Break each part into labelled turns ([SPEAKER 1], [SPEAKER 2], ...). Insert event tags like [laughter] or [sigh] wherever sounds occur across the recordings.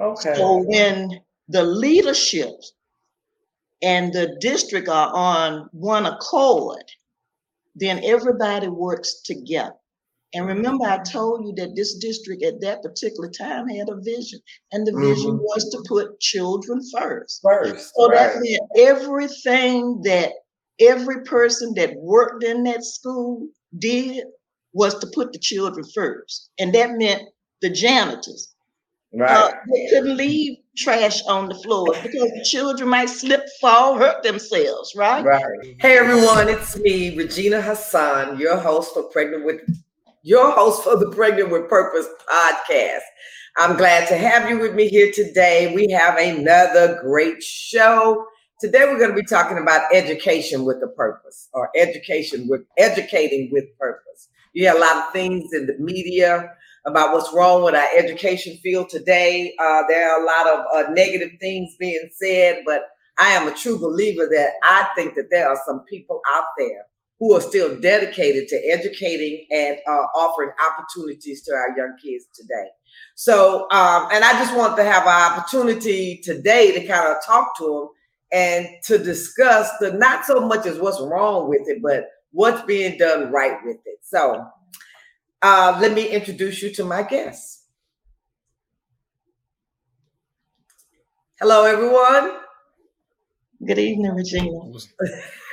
[SPEAKER 1] Okay.
[SPEAKER 2] So when the leadership and the district are on one accord, then everybody works together. And remember, I told you that this district at that particular time had a vision, and the vision
[SPEAKER 1] Mhm.
[SPEAKER 2] was to put children first.
[SPEAKER 1] First.
[SPEAKER 2] So
[SPEAKER 1] right.
[SPEAKER 2] that meant everything that every person that worked in that school did was to put the children first. And that meant the janitors.
[SPEAKER 1] Right.
[SPEAKER 2] Uh, they couldn't leave trash on the floor because the children might slip, fall, hurt themselves, right?
[SPEAKER 1] Right. Hey everyone, it's me, Regina Hasan, your host for Pregnant with your host for the Pregnant with Purpose podcast. I'm glad to have you with me here today. We have another great show. Today we're going to be talking about education with a purpose or education with educating with purpose. You hear a lot of things in the media about what's wrong with our education field today. Uh, there are a lot of uh, negative things being said, but I am a true believer that I think that there are some people out there who are still dedicated to educating and uh, offering opportunities to our young kids today. So, um, and I just want to have an opportunity today to kind of talk to them and to discuss the not so much as what's wrong with it, but what's being done right with it. So, uh, let me introduce you to my guests. Hello, everyone.
[SPEAKER 2] Good evening, Regina.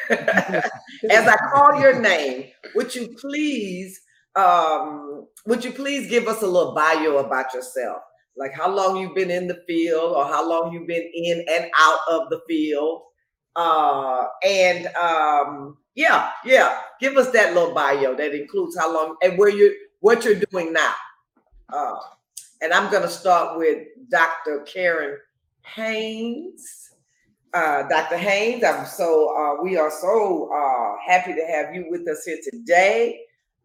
[SPEAKER 1] As I call your name, would you please, um, would you please give us a little bio about yourself? Like how long you've been in the field, or how long you've been in and out of the field, uh, and um, yeah, yeah, give us that little bio that includes how long and where you what you're doing now. Uh, and I'm going to start with Dr. Karen Haynes. Uh, Dr. Haynes, I'm so uh, we are so uh, happy to have you with us here today.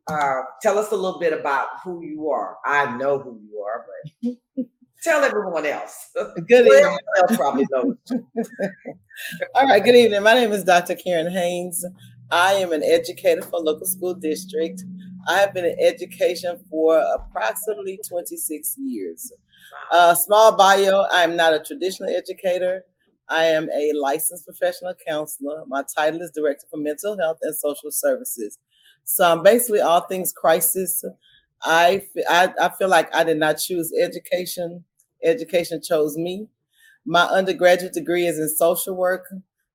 [SPEAKER 1] Uh, tell us a little bit about who you are. I know who you are, but [laughs] tell everyone else.
[SPEAKER 3] Good
[SPEAKER 1] Well,
[SPEAKER 3] evening.
[SPEAKER 1] else probably knows. [laughs]
[SPEAKER 3] All right, good evening. My name is Dr. Karen Haynes. I am an educator for local school district. I have been in education for approximately 26 years. Uh, small bio, I am not a traditional educator. I am a licensed professional counselor. My title is Director for Mental Health and Social Services. So I'm basically all things crisis. I, I, I feel like I did not choose education. Education chose me. My undergraduate degree is in social work.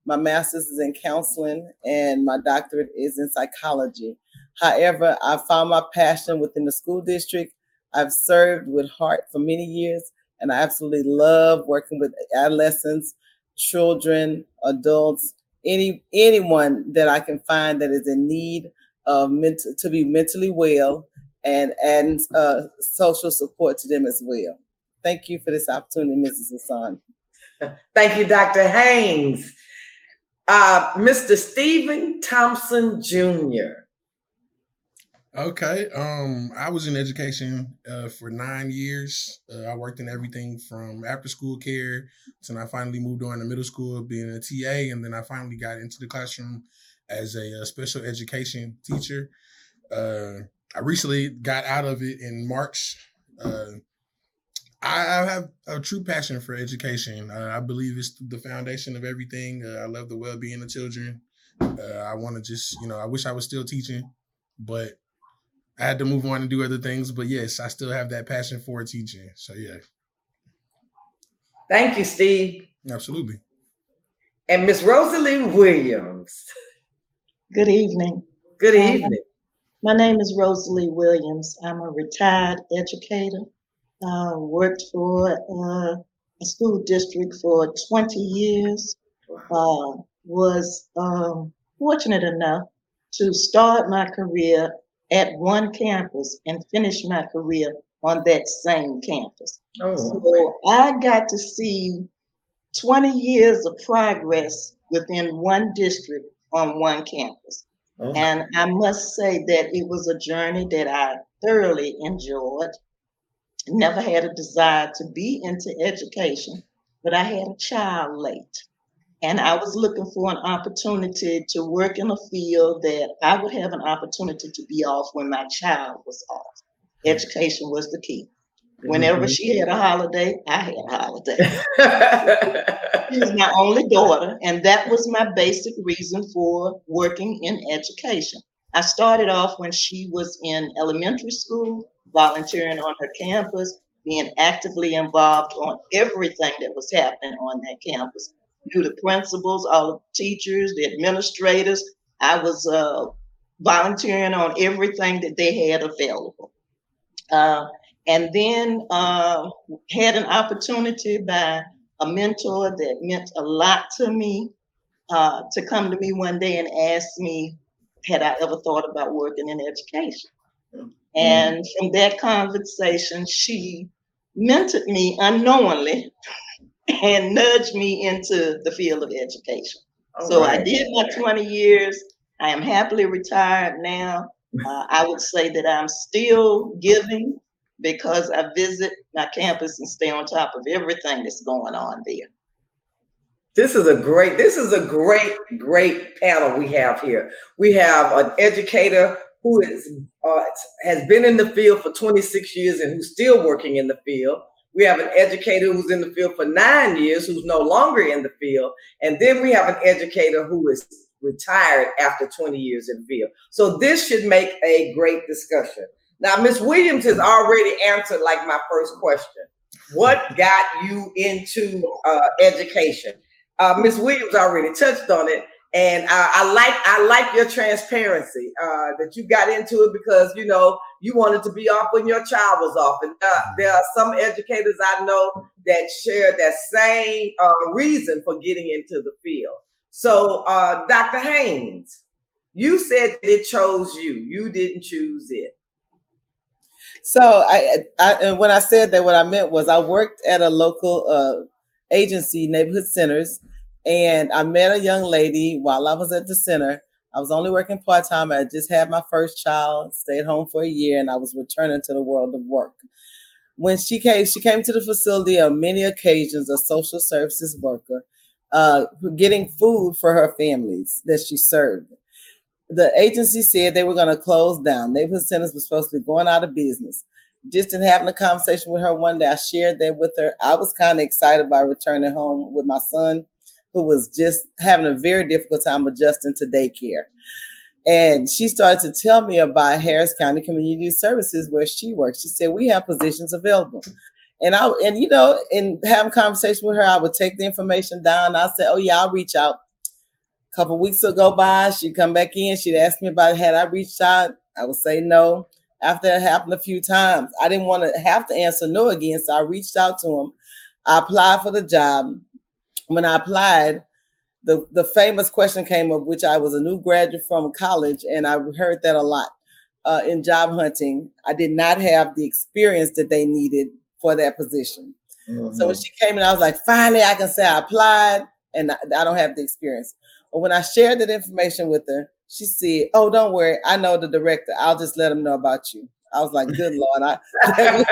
[SPEAKER 3] My master's is in counseling, and my doctorate is in psychology. However, I found my passion within the school district. I've served with heart for many years, and I absolutely love working with adolescents, children, adults, any anyone that I can find that is in need of mental to be mentally well and and uh, social support to them as well. Thank you for this opportunity, Mrs. Hasan.
[SPEAKER 1] Thank you, Dr. Haynes. Uh, Mr. Stephen Thompson Jr.
[SPEAKER 4] Okay. Um, I was in education uh, for nine years. Uh, I worked in everything from after school care till I finally moved on to middle school, being a TA, and then I finally got into the classroom as a, uh special education teacher. Uh, I recently got out of it in March. Uh, I, I have a true passion for education. Uh, I believe it's the foundation of everything. Uh, I love the well-being of children. Uh, I want to just, you know, I wish I was still teaching, but I had to move on and do other things, but yes, I still have that passion for teaching. So yeah,
[SPEAKER 1] Thank you, Steve.
[SPEAKER 4] absolutely.
[SPEAKER 1] And Miss Rosalie Williams.
[SPEAKER 2] Good evening.
[SPEAKER 1] Good evening.
[SPEAKER 2] My name is Rosalie Williams. I'm a retired educator. Uh, worked for uh, a school district for 20 years. Uh, was um, fortunate enough to start my career at one campus and finish my career on that same campus.
[SPEAKER 1] Oh,
[SPEAKER 2] So I got to see 20 years of progress within one district on one campus.
[SPEAKER 1] oh.
[SPEAKER 2] And I must say that it was a journey that I thoroughly enjoyed. Never had a desire to be into education, but I had a child late. And I was looking for an opportunity to work in a field that I would have an opportunity to be off when my child was off. Education was the key. Whenever mm-hmm. she had a holiday, I had a holiday. [laughs] she was my only daughter, and that was my basic reason for working in education. I started off when she was in elementary school, volunteering on her campus, being actively involved on everything that was happening on that campus. Knew the principals, all the teachers, the administrators. I was uh, volunteering on everything that they had available. Uh, and then uh, had an opportunity by a mentor that meant a lot to me uh, to come to me one day and ask me, had I ever thought about working in education? Mm-hmm. And from that conversation, she mentored me unknowingly [laughs] and nudged me into the field of education. All so right. I did my 20 years. I am happily retired now. [laughs] Uh, I would say that I'm still giving because I visit my campus and stay on top of everything that's going on there.
[SPEAKER 1] This is a great, this is a great, great panel we have here. We have an educator who is uh, has been in the field for 26 years and who's still working in the field. We have an educator who's in the field for nine years who's no longer in the field. And then we have an educator who is retired after 20 years in the field. So this should make a great discussion. Now, Ms. Williams has already answered like my first question. What got you into uh, education? Uh, Ms. Williams already touched on it, and I, I like I like your transparency uh, that you got into it because you know you wanted to be off when your child was off, and uh, there are some educators I know that share that same uh, reason for getting into the field. So, uh, Dr. Haynes, you said it chose you. You didn't choose it.
[SPEAKER 3] So I, I and when I said that, what I meant was I worked at a local uh, agency, neighborhood centers, and I met a young lady while I was at the center. I was only working part time. I just had my first child, stayed home for a year, and I was returning to the world of work. When she came, she came to the facility on many occasions, a social services worker, uh, getting food for her families that she served the agency said they were going to close down. Neighborhood centers were supposed to be going out of business. Just in having a conversation with her one day, I shared that with her. I was kind of excited by returning home with my son, who was just having a very difficult time adjusting to daycare. And she started to tell me about Harris County Community Services where she works. She said, We have positions available. And I and you know, in having conversation with her, I would take the information down. I said, Oh yeah, I'll reach out A couple weeks would go by, she'd come back in, she'd ask me about had I reached out. I would say no. After it happened a few times, I didn't want to have to answer no again. So I reached out to him. I applied for the job. When I applied, the, the famous question came up, which I was a new graduate from college, and I heard that a lot uh, in job hunting. I did not have the experience that they needed for that position. Mm-hmm. So when she came in, I was like, finally, I can say I applied and I, I don't have the experience. But when I shared that information with her, she said, "Oh, don't worry, I know the director. I'll just let him know about you." I was like, "Good Lord, I [laughs]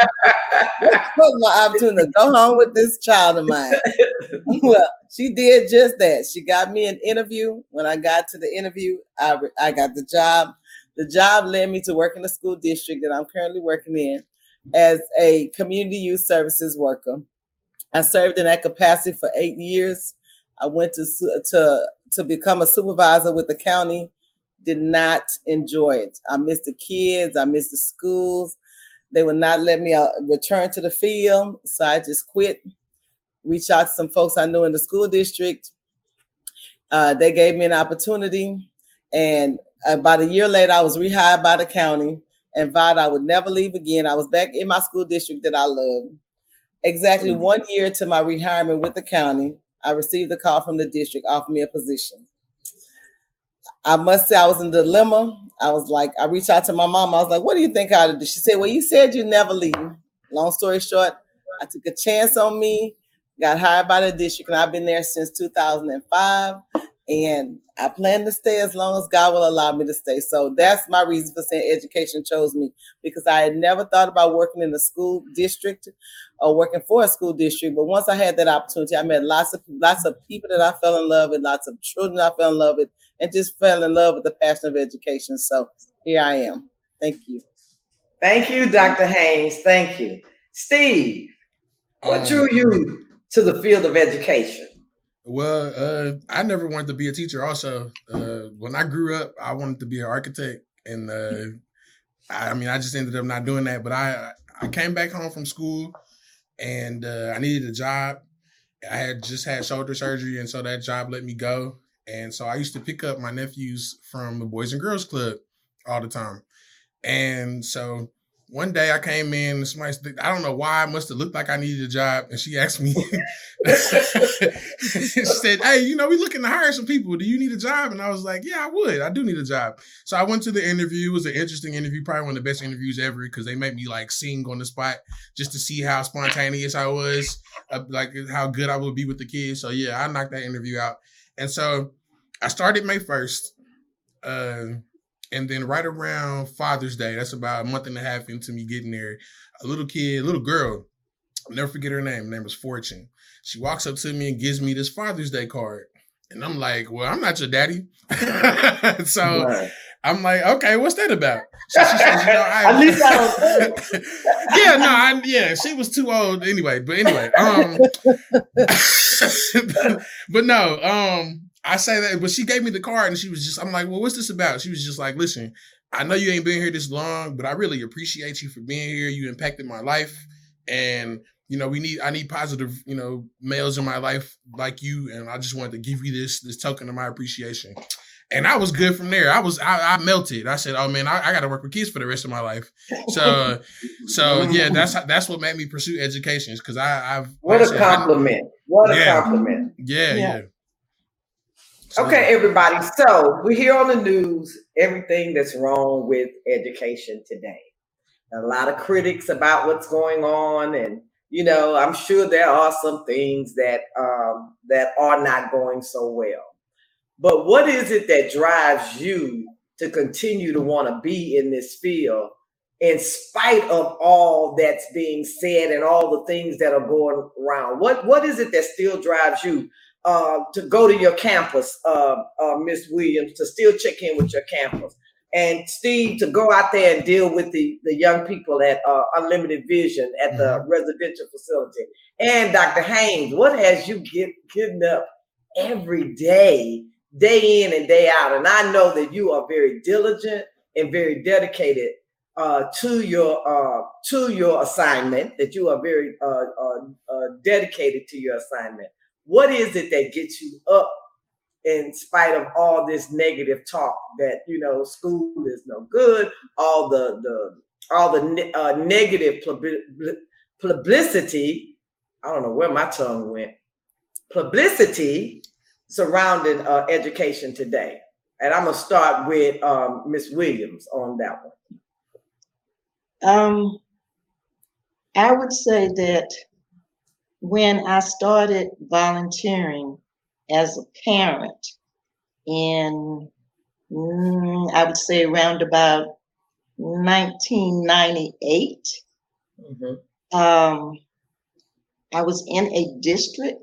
[SPEAKER 3] my opportunity to go home with this child of mine." [laughs] well, she did just that. She got me an interview. When I got to the interview, I I got the job. The job led me to work in the school district that I'm currently working in as a community youth services worker. I served in that capacity for eight years. I went to to to become a supervisor with the county. Did not enjoy it. I missed the kids. I missed the schools. They would not let me uh, return to the field, so I just quit. Reached out to some folks I knew in the school district. Uh, they gave me an opportunity, and about a year later, I was rehired by the county and vowed I would never leave again. I was back in my school district that I loved. Exactly mm-hmm. one year to my retirement with the county, I received a call from the district offering me a position. I must say I was in dilemma. I was like, I reached out to my mom. I was like, what do you think I do? She said, Well, you said you never leave. Long story short, I took a chance on me, got hired by the district, and I've been there since 2005. And I plan to stay as long as God will allow me to stay. So that's my reason for saying education chose me because I had never thought about working in the school district or working for a school district. But once I had that opportunity, I met lots of lots of people that I fell in love with, lots of children I fell in love with, and just fell in love with the passion of education. So here I am. Thank you.
[SPEAKER 1] Thank you, Dr. Haynes. Thank you. Steve, what um, drew you to the field of education?
[SPEAKER 4] Well, uh, I never wanted to be a teacher. Also, uh, when I grew up, I wanted to be an architect, and uh, I, I, mean, I just ended up not doing that. But I, I came back home from school, and uh, I needed a job. I had just had shoulder surgery, and so that job let me go. And so I used to pick up my nephews from the Boys and Girls Club all the time. And so one day I came in, somebody, I don't know why, I must have looked like I needed a job. And she asked me, [laughs] she said, Hey, you know, we're looking to hire some people. Do you need a job? And I was like, Yeah, I would. I do need a job. So I went to the interview. It was an interesting interview, probably one of the best interviews ever because they made me like sing on the spot just to see how spontaneous I was, uh, like how good I would be with the kids. So yeah, I knocked that interview out. And so I started May 1st. Uh, and then right around Father's Day, that's about a month and a half into me getting there, a little kid, a little girl, I'll never forget her name. Her name was Fortune. She walks up to me and gives me this Father's Day card. And I'm like, well, I'm not your daddy. [laughs] so right. I'm like, okay, what's that about? So she says, you know, [laughs] I, At least I don't [laughs] Yeah, no, I, yeah, she was too old anyway. But anyway, um, but, but no, um, I say that, but she gave me the card and she was just, I'm like, well, what's this about? She was just like, listen, I know you ain't been here this long, but I really appreciate you for being here. You impacted my life. And, you know, we need, I need positive, you know, males in my life like you. And I just wanted to give you this, this token of my appreciation. And I was good from there. I was, I, I melted. I said, oh man, I, I got to work with kids for the rest of my life. So, [laughs] so yeah, that's, that's what made me pursue education because I, I've.
[SPEAKER 1] What a compliment. I, what a yeah, compliment.
[SPEAKER 4] yeah. yeah. yeah.
[SPEAKER 1] Okay, everybody. So we hear on the news everything that's wrong with education today. A lot of critics about what's going on, and you know, I'm sure there are some things that um, that are not going so well. But what is it that drives you to continue to want to be in this field, in spite of all that's being said and all the things that are going around? What what is it that still drives you uh, to go to your campus, uh, uh, Miss Williams, to still check in with your campus. And Steve, to go out there and deal with the, the young people at uh, Unlimited Vision at the mm-hmm. residential facility. And Dr. Haynes, what has you get, getting up every day, day in and day out? And I know that you are very diligent and very dedicated uh, to your uh, to your assignment. That you are very uh, uh, uh dedicated to your assignment. What is it that gets you up in spite of all this negative talk that you know school is no good, all the the all the uh, negative publicity. I don't know where my tongue went. Publicity surrounding uh, education today, and I'm gonna start with um, Miss Williams on that
[SPEAKER 2] one. Um, I would say that when I started volunteering as a parent in, mm, I would say around about 1998, mm-hmm. um, I was in a district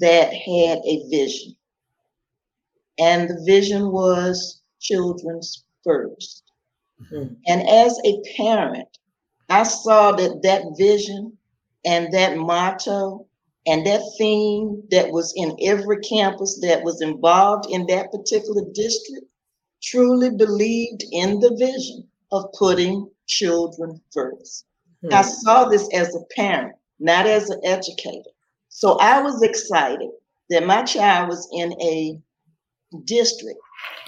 [SPEAKER 2] that had a vision. And the vision was children's 1st mm-hmm. And as a parent, I saw that that vision and that motto and that theme that was in every campus that was involved in that particular district truly believed in the vision of putting children first. Hmm. I saw this as a parent, not as an educator. So I was excited that my child was in a district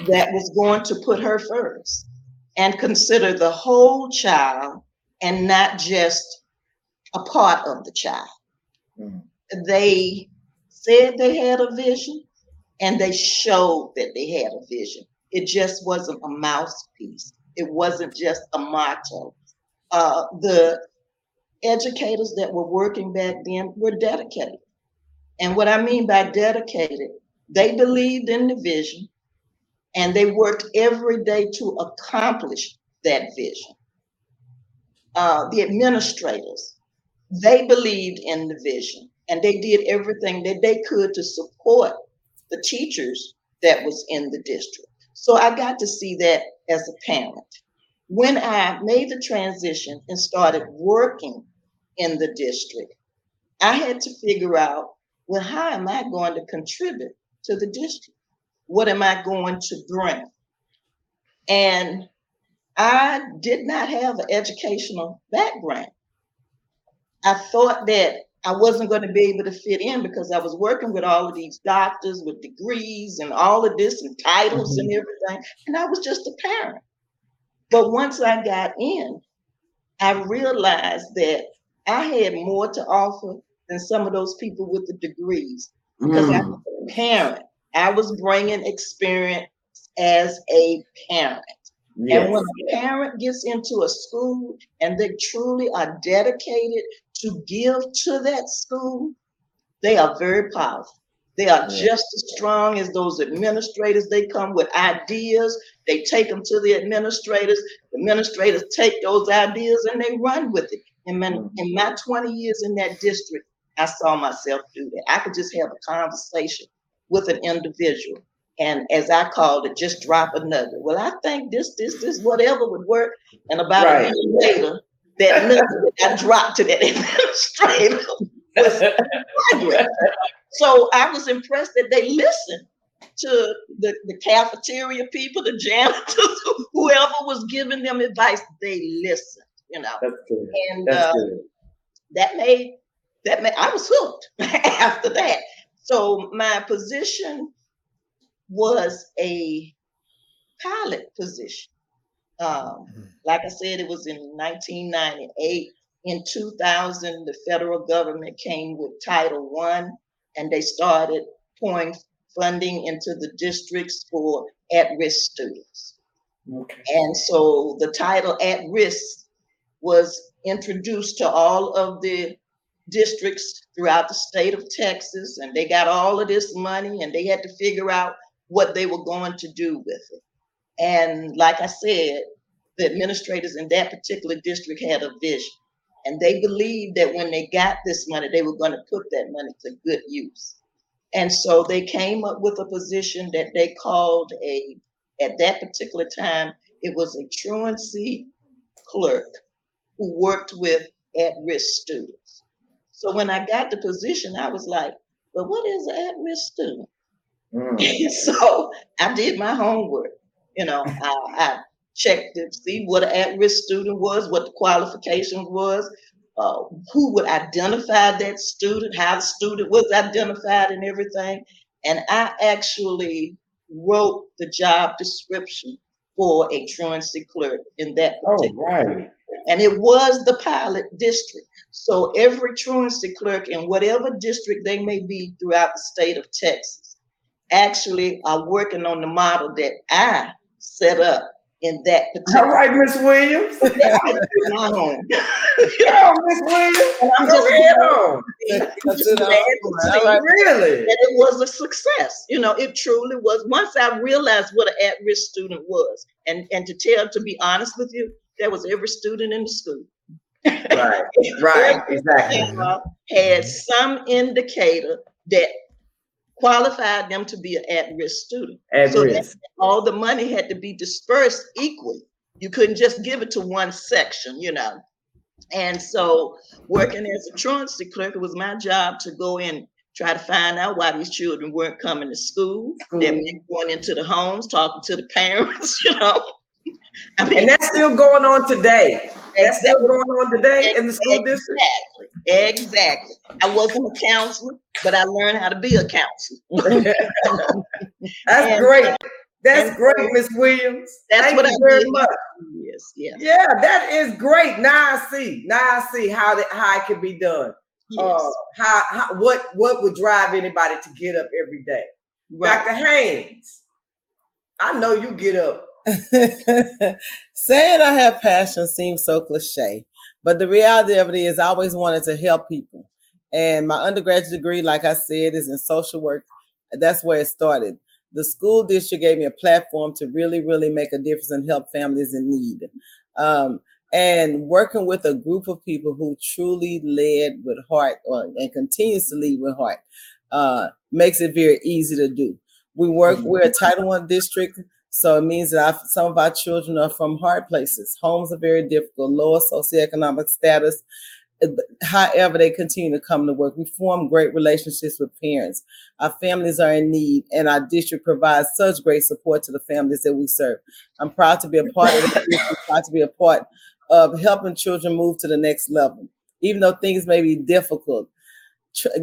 [SPEAKER 2] that was going to put her first and consider the whole child and not just a part of the child. Mm. They said they had a vision and they showed that they had a vision. It just wasn't a mouthpiece, it wasn't just a motto. Uh, the educators that were working back then were dedicated. And what I mean by dedicated, they believed in the vision and they worked every day to accomplish that vision. Uh, the administrators, they believed in the vision and they did everything that they could to support the teachers that was in the district. So I got to see that as a parent. When I made the transition and started working in the district, I had to figure out well, how am I going to contribute to the district? What am I going to bring? And I did not have an educational background. I thought that I wasn't going to be able to fit in because I was working with all of these doctors with degrees and all of this and titles mm-hmm. and everything. And I was just a parent. But once I got in, I realized that I had more to offer than some of those people with the degrees because mm. I was a parent. I was bringing experience as a parent. Yes. And when a parent gets into a school and they truly are dedicated to give to that school, they are very powerful. They are just as strong as those administrators. They come with ideas. They take them to the administrators. The administrators take those ideas and they run with it. And man, mm. in my 20 years in that district, I saw myself do that. I could just have a conversation with an individual and as I called it, just drop a nugget. Well, I think this, this, this, whatever would work. And about right. a minute later, that I dropped to that [laughs] administrator was [laughs] So I was impressed that they listened to the, the cafeteria people, the janitors, [laughs] whoever was giving them advice, they listened, you know. And uh, that made that made I was hooked after that. So my position was a pilot position. Um, mm-hmm. Like I said, it was in 1998. In 2000, the federal government came with Title One, and they started pouring funding into the districts for at-risk students. Okay. And so the title at risk was introduced to all of the districts throughout the state of Texas, and they got all of this money and they had to figure out what they were going to do with it. And like I said, the administrators in that particular district had a vision. And they believed that when they got this money, they were going to put that money to good use. And so they came up with a position that they called a, at that particular time, it was a truancy clerk who worked with at risk students. So when I got the position, I was like, well, what is an at risk student? Mm. [laughs] so I did my homework. You know, I, I checked to see what an at-risk student was, what the qualifications was, uh, who would identify that student, how the student was identified, and everything. And I actually wrote the job description for a truancy clerk in that
[SPEAKER 1] particular. Oh, right.
[SPEAKER 2] And it was the pilot district. So every truancy clerk in whatever district they may be throughout the state of Texas actually are working on the model that I set up in that particular.
[SPEAKER 1] All right, Miss Williams. [laughs]
[SPEAKER 2] my home.
[SPEAKER 1] yeah, Miss Williams. And I'm just head on.
[SPEAKER 2] Really? And it was a success. You know, it truly was. Once I realized what an at-risk student was, and and to tell, to be honest with you, that was every student in the school.
[SPEAKER 1] right, [laughs] right, exactly.
[SPEAKER 2] Had some indicator that qualified them to be an at-risk student.
[SPEAKER 1] At so risk.
[SPEAKER 2] all the money had to be dispersed equally. You couldn't just give it to one section, you know. And so, working as a truancy clerk, it was my job to go in, try to find out why these children weren't coming to school. Mm-hmm. Then going into the homes, talking to the parents, [laughs] you know.
[SPEAKER 1] I mean, and that's still going on today. That's still going on today in the school district.
[SPEAKER 2] Exactly. Exactly. I wasn't a counselor, but I learned how to be a counselor. [laughs]
[SPEAKER 1] that's and, great. That's great, Miss Williams.
[SPEAKER 2] That's
[SPEAKER 1] Thank
[SPEAKER 2] what
[SPEAKER 1] you
[SPEAKER 2] I
[SPEAKER 1] very
[SPEAKER 2] did.
[SPEAKER 1] much.
[SPEAKER 2] Yes, yes.
[SPEAKER 1] Yeah, that is great. Now I see. Now I see how that how it can be done. Yes. Uh, how, how what what would drive anybody to get up every day? Right. Dr. Haynes, I know you get up [laughs]
[SPEAKER 3] Saying I have passion seems so cliche, but the reality of it is I always wanted to help people. And my undergraduate degree, like I said, is in social work. That's where it started. The school district gave me a platform to really, really make a difference and help families in need. Um, and working with a group of people who truly led with heart or, and continues to lead with heart uh, makes it very easy to do. We work, we're a Title One district. So it means that I've, some of our children are from hard places. Homes are very difficult, lower socioeconomic status. however they continue to come to work. We form great relationships with parents. Our families are in need, and our district provides such great support to the families that we serve. I'm proud to be a part of it. I'm proud to be a part of helping children move to the next level, even though things may be difficult.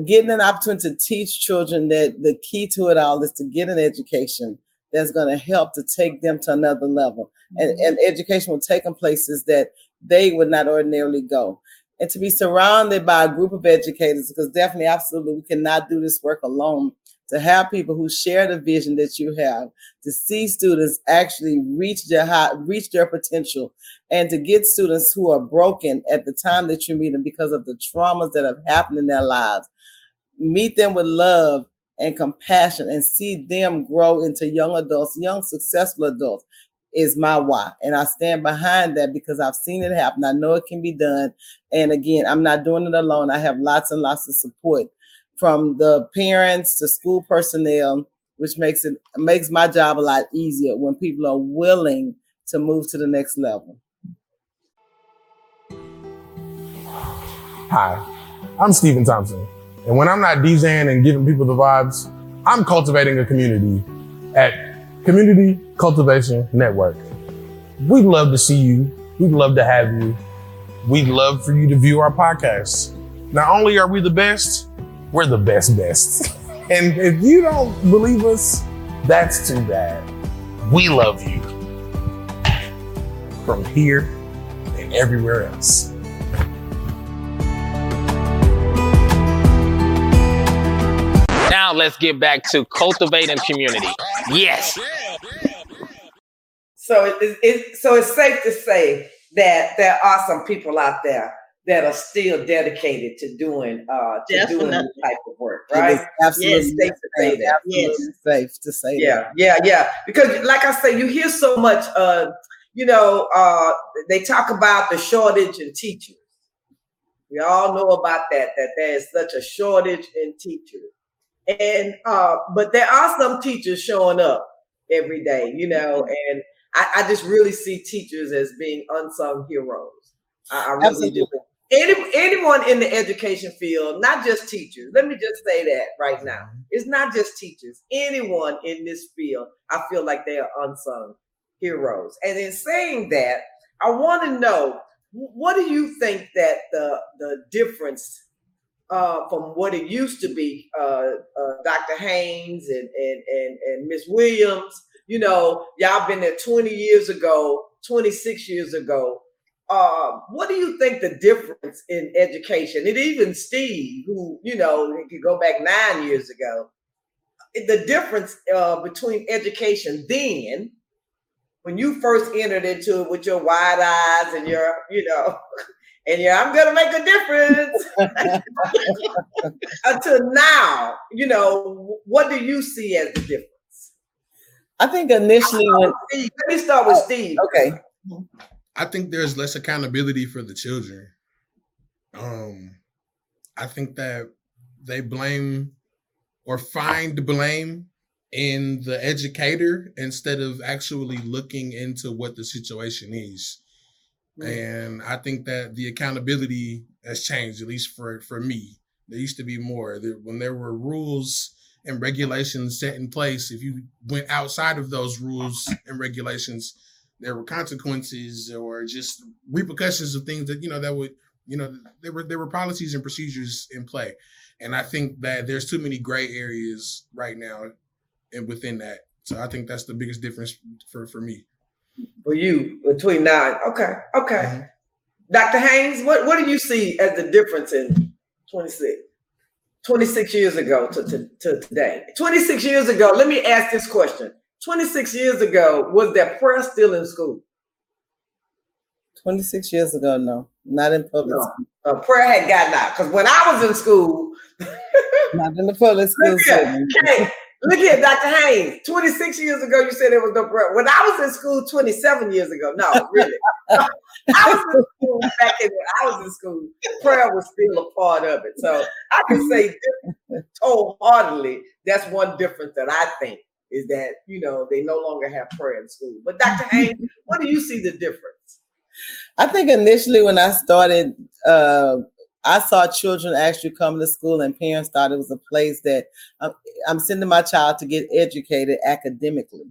[SPEAKER 3] Getting an opportunity to teach children that the key to it all is to get an education that's going to help to take them to another level. And, mm-hmm. and education will take them places that they would not ordinarily go and to be surrounded by a group of educators, because definitely, absolutely, we cannot do this work alone. To have people who share the vision that you have, to see students actually reach their high, reach their potential, and to get students who are broken at the time that you meet them because of the traumas that have happened in their lives, meet them with love and compassion, and see them grow into young adults, young successful adults is my why. And I stand behind that because I've seen it happen. I know it can be done. And again, I'm not doing it alone. I have lots and lots of support from the parents to school personnel, which makes it makes my job a lot easier when people are willing to move to the next level.
[SPEAKER 5] Hi, I'm Stephen Thompson. And when I'm not DJing and giving people the vibes, I'm cultivating a community at Community Cultivation Network. We'd love to see you. We'd love to have you. We'd love for you to view our podcast. Not only are we the best, we're the best best. [laughs] and if you don't believe us, that's too bad. We love you. From here and everywhere else.
[SPEAKER 6] Let's get back to cultivating community. Yes.
[SPEAKER 1] So it, it, so it's safe to say that there are some people out there that are still dedicated to doing uh to Definitely. doing this type of work, right?
[SPEAKER 3] absolutely yes, safe to say that. Yes. safe to say
[SPEAKER 1] yeah,
[SPEAKER 3] that.
[SPEAKER 1] Yeah, yeah, Because like I say, you hear so much uh, you know, uh they talk about the shortage in teachers. We all know about that, that there is such a shortage in teachers. And uh, but there are some teachers showing up every day, you know, and I, I just really see teachers as being unsung heroes. I, I really Absolutely. do. Any, anyone in the education field, not just teachers. Let me just say that right now. Mm-hmm. It's not just teachers. Anyone in this field, I feel like they are unsung heroes. And in saying that, I want to know what do you think that the the difference uh, from what it used to be, uh, uh, Dr. Haynes and and and, and Miss Williams. You know, y'all been there 20 years ago, 26 years ago. Uh, what do you think the difference in education? And even Steve, who you know, he could go back nine years ago, the difference uh, between education then, when you first entered into it with your wide eyes and your, you know, [laughs] and yeah, I'm gonna make a difference. [laughs] Until now, you know, what do you see as the difference?
[SPEAKER 3] I think initially when
[SPEAKER 1] Steve, let me start with oh, Steve.
[SPEAKER 3] Okay.
[SPEAKER 4] I think there's less accountability for the children. Um, I think that they blame or find blame in the educator instead of actually looking into what the situation is. And I think that the accountability has changed, at least for, for me. There used to be more. There, when there were rules and regulations set in place, if you went outside of those rules and regulations, there were consequences or just repercussions of things that, you know, that would, you know, there were there were policies and procedures in play. And I think that there's too many gray areas right now and within that. So I think that's the biggest difference for, for me
[SPEAKER 1] for you between now. Okay, okay. Mm-hmm. Dr. Haynes, what, what do you see as the difference in 26, 26 years ago to, to, to today? 26 years ago, let me ask this question. 26 years ago, was there prayer still in school?
[SPEAKER 3] 26 years ago, no, not in public no.
[SPEAKER 1] school. Uh, prayer had gotten out because when I was in school,
[SPEAKER 3] not in the public school. [laughs]
[SPEAKER 1] Look at Dr. Haynes. 26 years ago, you said there was no prayer. When I was in school 27 years ago, no, really. I was in school back in I was in school, prayer was still a part of it. So I can say wholeheartedly, that's one difference that I think is that, you know, they no longer have prayer in school. But Dr. Haynes, what do you see the difference?
[SPEAKER 3] I think initially when I started uh, I saw children actually come to school, and parents thought it was a place that I'm, I'm sending my child to get educated academically.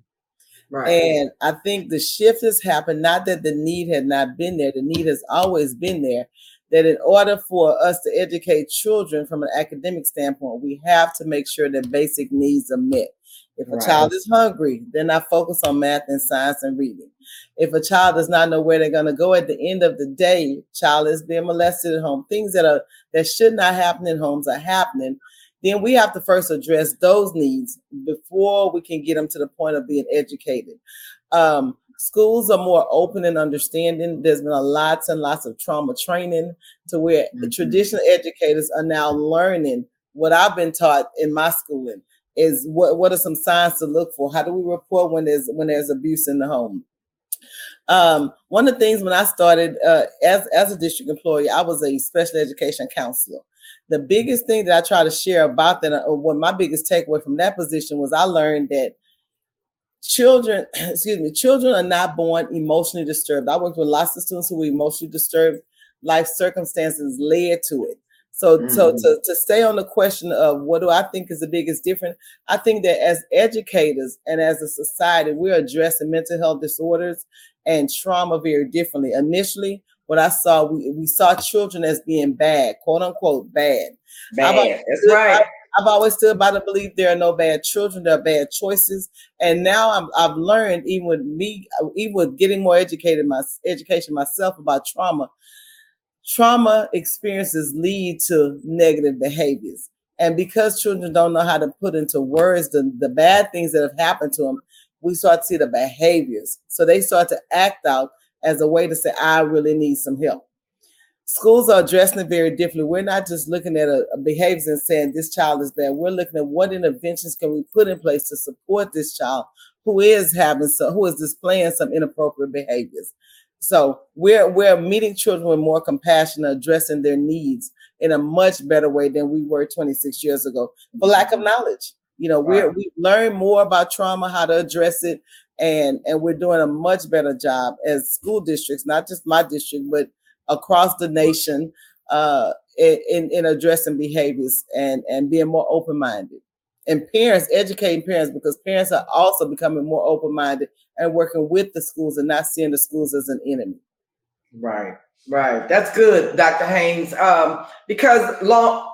[SPEAKER 3] Right. And I think the shift has happened, not that the need had not been there, the need has always been there. That in order for us to educate children from an academic standpoint, we have to make sure that basic needs are met. If a right. child is hungry, then I focus on math and science and reading. If a child does not know where they're going to go at the end of the day, child is being molested at home. Things that are that should not happen in homes are happening. Then we have to first address those needs before we can get them to the point of being educated. Um, schools are more open and understanding. There's been a lots and lots of trauma training to where mm-hmm. the traditional educators are now learning what I've been taught in my schooling is what what are some signs to look for? How do we report when there's when there's abuse in the home? Um, one of the things when I started uh, as as a district employee, I was a special education counselor. The biggest thing that I try to share about that, or what my biggest takeaway from that position was, I learned that children, [clears throat] excuse me, children are not born emotionally disturbed. I worked with lots of students who were emotionally disturbed. Life circumstances led to it. So, mm-hmm. so to, to stay on the question of what do I think is the biggest difference, I think that as educators and as a society, we're addressing mental health disorders and trauma very differently. Initially, what I saw, we, we saw children as being bad, quote unquote, bad.
[SPEAKER 1] Bad. That's right.
[SPEAKER 3] I've always stood by the belief there are no bad children, there are bad choices. And now I'm, I've learned, even with me, even with getting more educated, my education myself about trauma, trauma experiences lead to negative behaviors. And because children don't know how to put into words the, the bad things that have happened to them, we start to see the behaviors. So they start to act out as a way to say, I really need some help. Schools are addressing it very differently. We're not just looking at a, a behaviors and saying this child is bad. We're looking at what interventions can we put in place to support this child who is having some, who is displaying some inappropriate behaviors. So we're we're meeting children with more compassion, addressing their needs in a much better way than we were 26 years ago. For lack of knowledge. You know, we're we learn more about trauma, how to address it, and and we're doing a much better job as school districts, not just my district, but across the nation, uh, in in addressing behaviors and and being more open minded and parents educating parents because parents are also becoming more open-minded and working with the schools and not seeing the schools as an enemy.
[SPEAKER 1] Right right. That's good dr haynes. Um, because long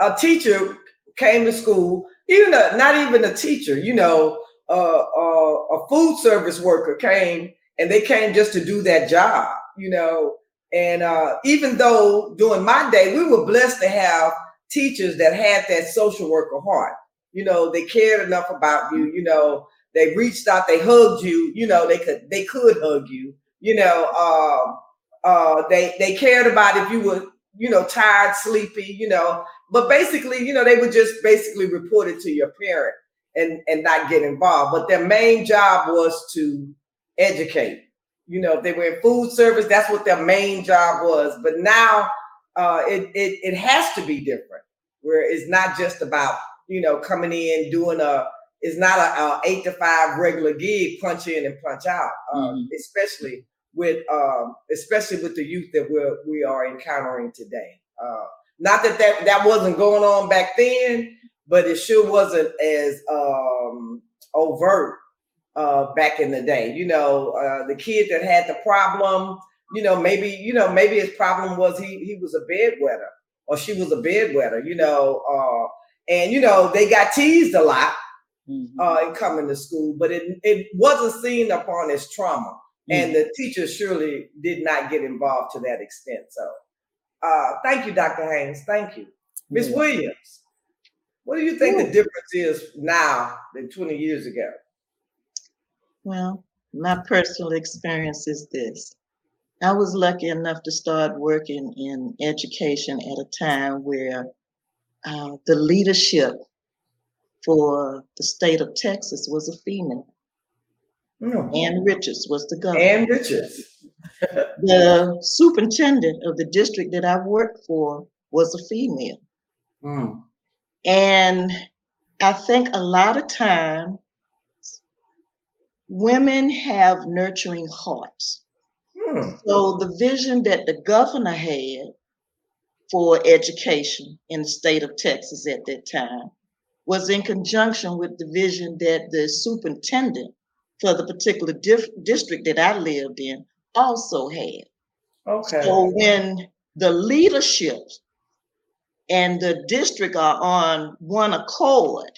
[SPEAKER 1] a teacher came to school even a, not even a teacher you know uh, uh, a food service worker came and they came just to do that job you know? And uh, even though during my day we were blessed to have teachers that had that social worker heart you know, they cared enough about you, you know, they reached out, they hugged you, you know, they could they could hug you, you know, um, uh, they they cared about if you were, you know, tired, sleepy, you know, but basically, you know, they would just basically report it to your parent and and not get involved. But their main job was to educate. You know, if they were in food service, that's what their main job was. But now uh, it, it it has to be different, where it's not just about you know, coming in doing a it's not a, a, eight to five regular gig, punch in and punch out. Um, mm-hmm. Especially with um, especially with the youth that we're we are encountering today. Uh, not that, that that wasn't going on back then, but it sure wasn't as um, overt uh, back in the day. You know, uh, the kid that had the problem, you know, maybe you know maybe his problem was he he was a bedwetter or she was a bedwetter. You know, uh, and you know they got teased a lot mm-hmm. uh, in coming to school, but it it wasn't seen upon as trauma, mm-hmm. and the teachers surely did not get involved to that extent. So, uh, thank you, Dr. Haynes. Thank you, Miss. Williams. What do you think Ooh. the difference is now than 20 years ago?
[SPEAKER 2] Well, my personal experience is this. I was lucky enough to start working in education at a time where uh, the leadership for the state of Texas was a female. Mm. Ann Richards was the governor.
[SPEAKER 1] Ann Richards. [laughs]
[SPEAKER 2] the superintendent of the district that I worked for was a female. Mm. And I think a lot of time women have nurturing hearts. Mm. So the vision that the governor had for education in the state of Texas at that time was in conjunction with the vision that the superintendent for the particular dif- district that I lived in also had.
[SPEAKER 1] Okay.
[SPEAKER 2] So when the leadership and the district are on one accord,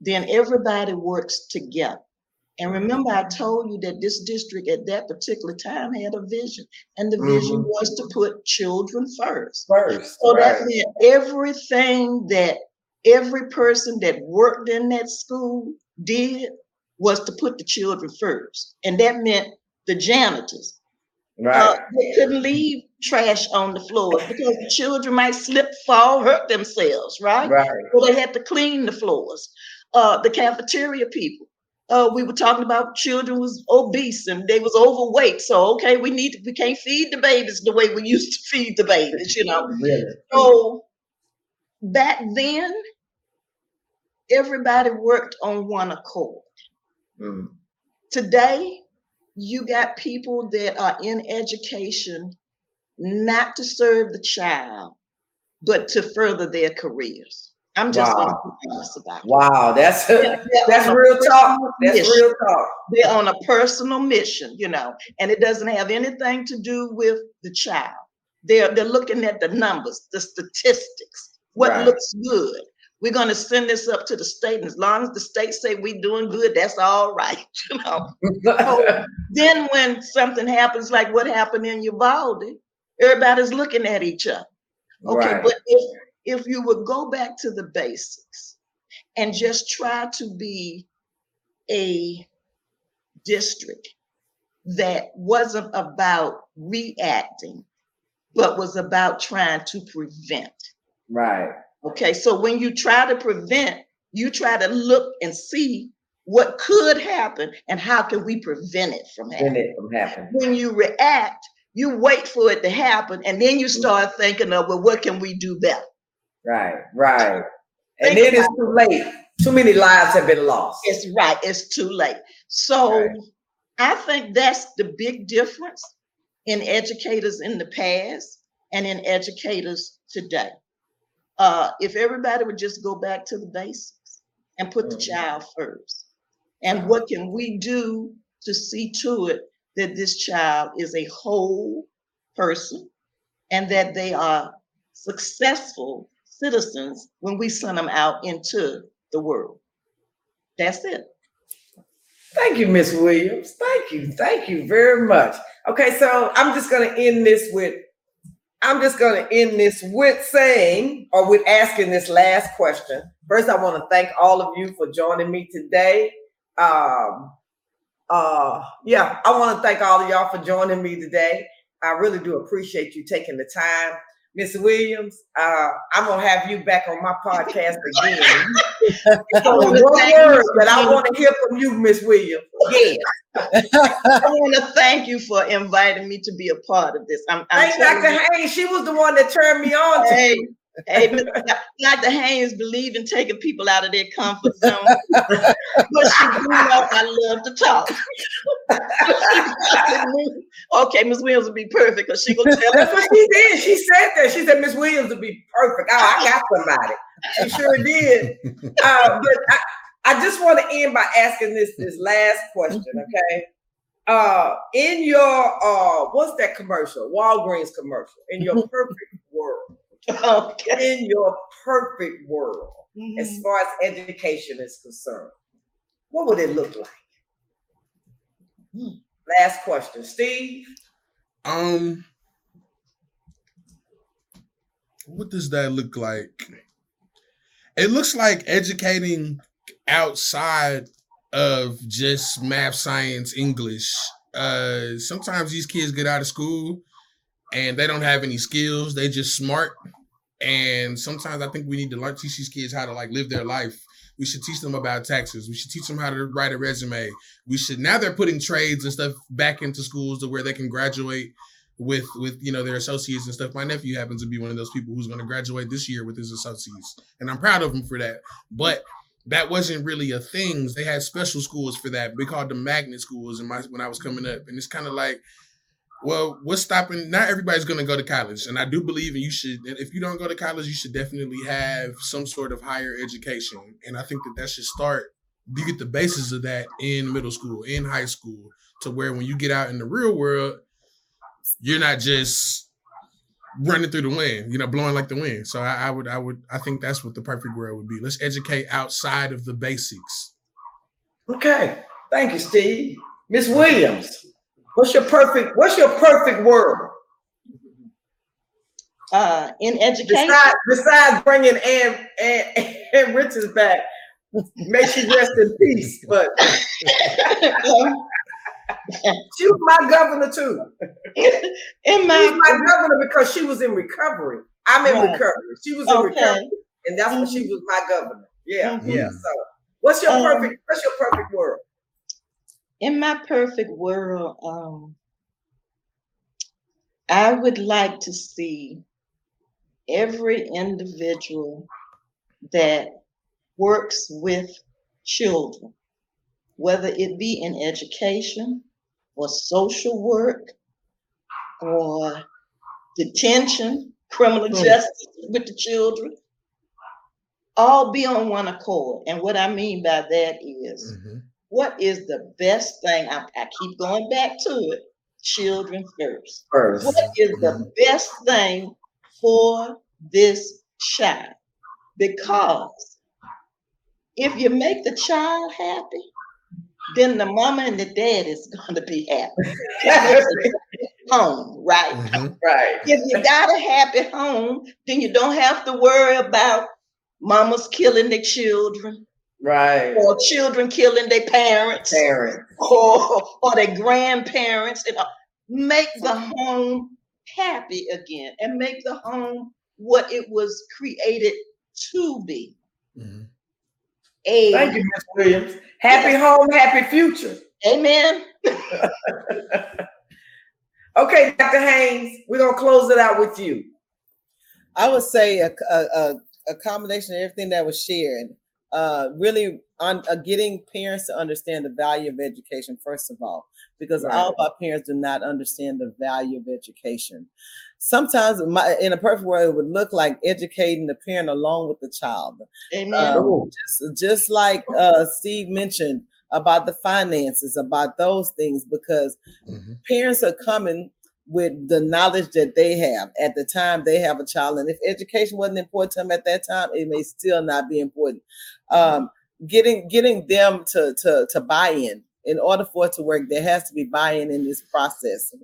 [SPEAKER 2] then everybody works together. And remember, I told you that this district at that particular time had a vision, and the vision
[SPEAKER 1] Mhm.
[SPEAKER 2] was to put children first.
[SPEAKER 1] First.
[SPEAKER 2] So
[SPEAKER 1] right.
[SPEAKER 2] that meant everything that every person that worked in that school did was to put the children first. And that meant the janitors. Uh, they couldn't leave trash on the floor because the children might slip, fall, hurt themselves, right?
[SPEAKER 1] right.
[SPEAKER 2] So they had to clean the floors. Uh, the cafeteria people. Uh, we were talking about children was obese and they was overweight. So okay, we need to, we can't feed the babies the way we [laughs] used to feed the babies, you know.
[SPEAKER 1] Really.
[SPEAKER 2] So back then, everybody worked on one accord.
[SPEAKER 1] Mm.
[SPEAKER 2] Today, you got people that are in education not to serve the child, but to further their careers. I'm just
[SPEAKER 1] Wow.
[SPEAKER 2] honest about it.
[SPEAKER 1] Wow, that's [laughs] that's real talk. That's
[SPEAKER 2] mission.
[SPEAKER 1] real talk.
[SPEAKER 2] They're on a personal mission, you know, and it doesn't have anything to do with the child. They're they're looking at the numbers, the statistics, what
[SPEAKER 1] Right.
[SPEAKER 2] looks good. We're going to send this up to the state, and as long as the state say we doing good, that's all right, [laughs] you know. Oh, [laughs] then when something happens like what happened in Uvalde, everybody's looking at each other. Okay,
[SPEAKER 1] Right.
[SPEAKER 2] but if if you would go back to the basics and just try to be a district that wasn't about reacting, but was about trying to prevent.
[SPEAKER 1] right.
[SPEAKER 2] Okay, so when you try to prevent, you try to look and see what could happen and how can we prevent it from happening.
[SPEAKER 1] it from happening.
[SPEAKER 2] When you react, you wait for it to happen and then you start thinking of, well, what can we do better?
[SPEAKER 1] Right. Right. And
[SPEAKER 2] Think
[SPEAKER 1] then it's too late. Too many lives have been lost.
[SPEAKER 2] It's right, it's too late. So
[SPEAKER 1] Right.
[SPEAKER 2] I think that's the big difference in educators in the past and in educators today. Uh, if everybody would just go back to the basics and put the
[SPEAKER 1] Mhm.
[SPEAKER 2] child first. And what can we do to see to it that this child is a whole person and that they are successful citizens when we send them out into the world? That's it.
[SPEAKER 1] Thank you, Miss Williams. Thank you. Thank you very much. Okay, so I'm just gonna end this with I'm just gonna end this with saying or with asking this last question. First, I want to thank all of you for joining me today. Um uh yeah, I want to thank all of y'all for joining me today. I really do appreciate you taking the time. Miss Williams, uh, I'm gonna have you back on my podcast [laughs] again. It's one word that I want to hear from you, Miss Williams. Yeah. [laughs]
[SPEAKER 2] I want to thank you for inviting me to be a part of this. I'm, I'm telling
[SPEAKER 1] Dr.
[SPEAKER 2] you,
[SPEAKER 1] Haynes. She was the one that turned me on to
[SPEAKER 2] hey,
[SPEAKER 1] you.
[SPEAKER 2] hey, Dr. Haynes believe in taking people out of their comfort zone, [laughs] but she do know I love to talk. [laughs] okay, Ms. Williams would be perfect because she gonna tell
[SPEAKER 1] That's
[SPEAKER 2] us.
[SPEAKER 1] what she did. She said that. She said Miss Williams would be perfect. Oh, I got somebody. She sure did. [laughs] Uh, but I, I just want to end by asking this this last question, okay? Uh, in your uh, what's that commercial? Walgreens commercial. In your perfect world,
[SPEAKER 2] Okay.
[SPEAKER 1] in your perfect world, as
[SPEAKER 2] Mhm.
[SPEAKER 1] far as education is concerned, what would it look like? Last question, Steve.
[SPEAKER 4] Um, what does that look like? It looks like educating outside of just math, science, English. Uh, sometimes these kids get out of school and they don't have any skills. They just smart. And sometimes I think we need to learn teach these kids how to like live their life. We should teach them about taxes. We should teach them how to write a resume. We should now they're putting trades and stuff back into schools to where they can graduate with with you know their associates and stuff. My nephew happens to be one of those people who's going to graduate this year with his associates, and I'm proud of him for that. But that wasn't really a thing. They had special schools for that. We called them magnet schools in my when I was coming up, and it's kind of like Well, what's stopping? Not everybody's going to go to college, and I do believe you should. If you don't go to college, you should definitely have some sort of higher education, and I think that that should start. You get the basis of that in middle school, in high school, to where when you get out in the real world, you're not just running through the wind, you know, blowing like the wind. So I, I would, I would, I think that's what the perfect world would be. Let's educate outside of the basics.
[SPEAKER 1] Okay, thank you, Steve. Miss Williams, what's your perfect? What's your perfect world?
[SPEAKER 2] Uh, in education,
[SPEAKER 1] Besides, besides bringing Ann, Ann, Ann Richards back, may she rest in peace. But [laughs] she was my governor too.
[SPEAKER 2] in
[SPEAKER 1] She was
[SPEAKER 2] my
[SPEAKER 1] my governor because she was in recovery. I'm in
[SPEAKER 2] Right.
[SPEAKER 1] recovery. She was in
[SPEAKER 2] Okay.
[SPEAKER 1] recovery, and that's when she was my governor. Yeah.
[SPEAKER 2] Mhm.
[SPEAKER 3] Yeah.
[SPEAKER 1] So, what's your
[SPEAKER 2] Um,
[SPEAKER 1] perfect? What's your perfect world?
[SPEAKER 2] In my perfect world, um, I would like to see every individual that works with children, whether it be in education or social work or detention, criminal
[SPEAKER 1] Hmm.
[SPEAKER 2] justice with the children, all be on one accord. And what I mean by that is what is the best thing? I, I keep going back to it. Children first.
[SPEAKER 1] First.
[SPEAKER 2] What is the best thing for this child? Because if you make the child happy, then the mama and the dad is going to be happy. [laughs] home, right?
[SPEAKER 4] Mhm.
[SPEAKER 1] right.
[SPEAKER 2] If you got a happy home, then you don't have to worry about mamas killing the children
[SPEAKER 1] Right.
[SPEAKER 2] or children killing their parents
[SPEAKER 1] Parent.
[SPEAKER 2] or, or their grandparents. And uh, make the home happy again and make the home what it was created to be.
[SPEAKER 4] Mhm.
[SPEAKER 2] A
[SPEAKER 1] Thank you, Miss Williams. Happy home, happy future.
[SPEAKER 2] amen. [laughs]
[SPEAKER 1] Okay, Dr. Haynes, we're gonna close it out with you.
[SPEAKER 3] I would say a, a, a, a combination of everything that was shared. Uh, really on uh, getting parents to understand the value of education, first of all, because
[SPEAKER 1] Right.
[SPEAKER 3] all of our parents do not understand the value of education. Sometimes my, in a perfect world, it would look like educating the parent along with the child.
[SPEAKER 2] Amen.
[SPEAKER 3] Um, just, just like uh, Steve mentioned about the finances, about those things, because
[SPEAKER 4] Mhm.
[SPEAKER 3] parents are coming with the knowledge that they have at the time they have a child. And if education wasn't important to them at that time, it may still not be important. Um, getting getting them to to to buy in. In order for it to work, there has to be buy-in in this process.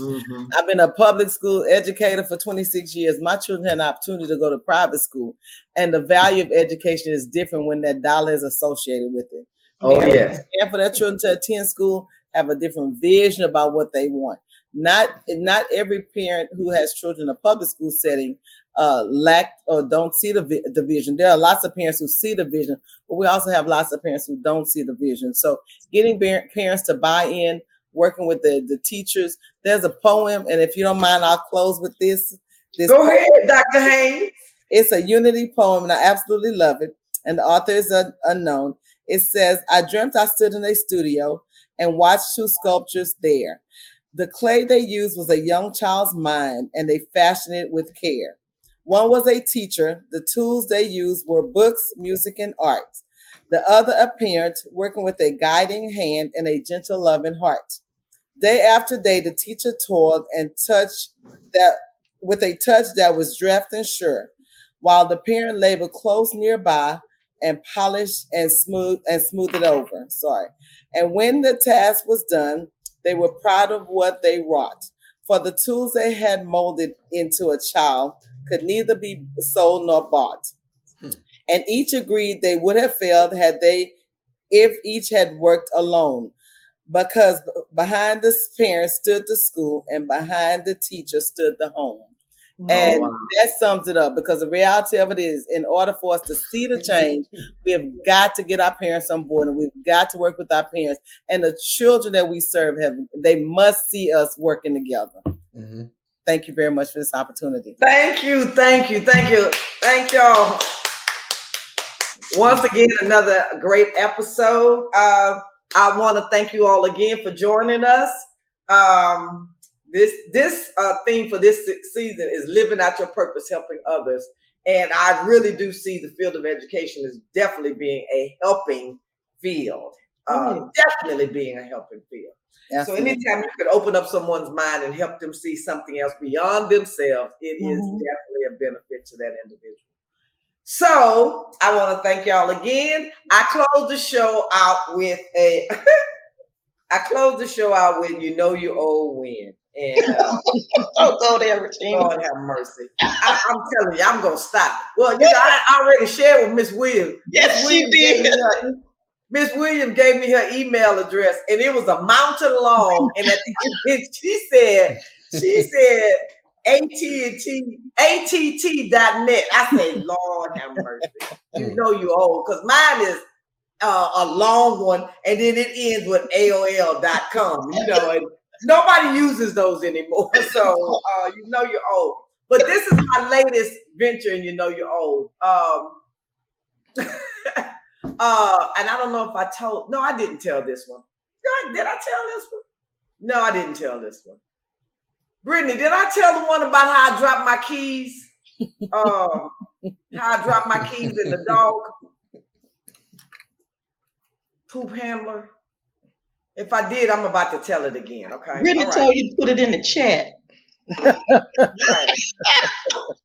[SPEAKER 1] Mhm.
[SPEAKER 3] I've been a public school educator for 26 years. My children had an opportunity to go to private school, and the value of education is different when that dollar is associated with it.
[SPEAKER 1] Oh yes.
[SPEAKER 3] and for their children to attend school have a different vision about what they want. Not not every parent who has children in a public school setting uh, lack or don't see the, vi- the vision. There are lots of parents who see the vision, but we also have lots of parents who don't see the vision. So getting par- parents to buy in, working with the, the teachers. There's a poem, and if you don't mind, I'll close with this. This
[SPEAKER 1] Go ahead, Dr. Haynes.
[SPEAKER 3] it's a unity poem, and I absolutely love it. And the author is un- unknown. It says, I dreamt I stood in a studio and watched two sculptures there. The clay they used was a young child's mind, and they fashioned it with care. One was a teacher. The tools they used were books, music, and art. The other a parent working with a guiding hand and a gentle, loving heart. Day after day, the teacher toiled and touched that with a touch that was deft and sure while the parent labored close nearby and polished and smooth and smoothed it over. Sorry. And when the task was done, they were proud of what they wrought. For the tools they had molded into a child could neither be sold nor bought. Hmm. And each agreed they would have failed had they, if each had worked alone. Because behind the parents stood the school, and behind the teacher stood the home. And
[SPEAKER 1] wow.
[SPEAKER 3] that sums it up because the reality of it is, in order for us to see the change, we have got to get our parents on board and we've got to work with our parents. And the children that we serve have they must see us working together.
[SPEAKER 4] Mhm.
[SPEAKER 3] Thank you very much for this opportunity.
[SPEAKER 1] Thank you, thank you, thank you, thank y'all. Once again, another great episode. Uh, I want to thank you all again for joining us. Um, this this uh, theme for this season is living out your purpose, helping others. And I really do see the field of education as definitely being a helping field. Uh, mm. Definitely being a helping field. Absolutely. So anytime you can open up someone's mind and help them see something else beyond themselves, it mm-hmm. is definitely a benefit to that individual. So I want to thank y'all again. I close the show out with a [laughs] I close the show out with you know you old win. And uh, [laughs]
[SPEAKER 2] don't go there, Regina.
[SPEAKER 1] Lord have mercy. I, am telling you, I'm gonna stop. Well, you know, I [laughs] already shared with Miss Williams.
[SPEAKER 2] Yes, Ms. she did.
[SPEAKER 1] Miss Williams gave me her email address, and it was a mountain long. and at the [laughs] end, she said, she said, AT&T, ATT.net. I say, Lord have mercy. You know you old, because mine is uh, a long one, and then it ends with AOL.com. You know, and nobody uses those anymore. [laughs] So uh, you know you're old. But this is my latest venture, and you know you're old. Um, [laughs] uh, and I don't know if I told. No, I didn't tell this one. Did I, did I tell this one? No, I didn't tell this one. Brittany, did I tell the one about how I dropped my keys? Um, how I dropped my keys in the dog poop handler? If I did, I'm about to tell it again. Okay.
[SPEAKER 2] Brittany right. told you to put it in the chat. [laughs]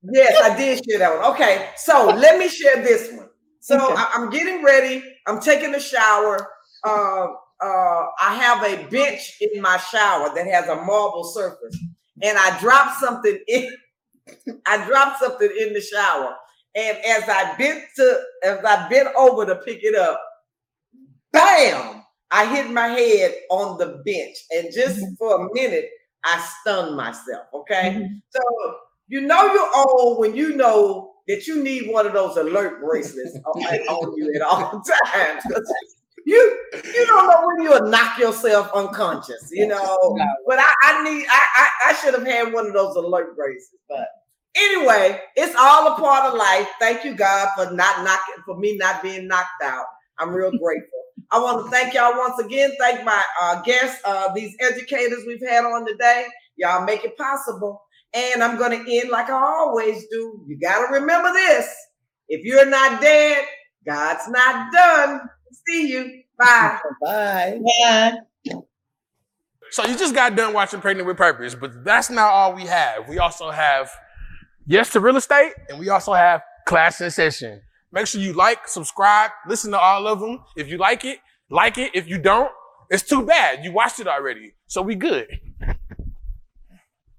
[SPEAKER 1] yes, I did share that one. Okay, so let me share this one. So okay. I, am getting ready. I'm taking a shower. Uh, uh, I have a bench in my shower that has a marble surface and I dropped something in. [laughs] I dropped something in the shower, and as I bent to, as I bent over to pick it up, bam! I hit my head on the bench, and just mm-hmm. for a minute, I stunned myself. Okay, mm-hmm. so you know you're old when you know that you need one of those alert bracelets [laughs] on, you at all [laughs] times you you don't know when you'll knock yourself unconscious, you know. But I, I need I, I, I should have had one of those alert braces. But anyway, it's all a part of life. Thank you, God, for not knocking for me not being knocked out. I'm real grateful. I want to thank y'all once again. Thank my uh, guests, uh, these educators we've had on today. Y'all make it possible. And I'm going to end like I always do. You got to remember this. If you're not dead, God's not done. See you. Bye. [laughs]
[SPEAKER 3] Bye.
[SPEAKER 2] Bye.
[SPEAKER 4] So you just got done watching Pregnant with Purpose, but that's not all we have. We also have Yes to Real Estate, and we also have Class in Session. Make sure you like, subscribe, listen to all of them. If you like it, like it. If you don't, it's too bad. You watched it already. So we good.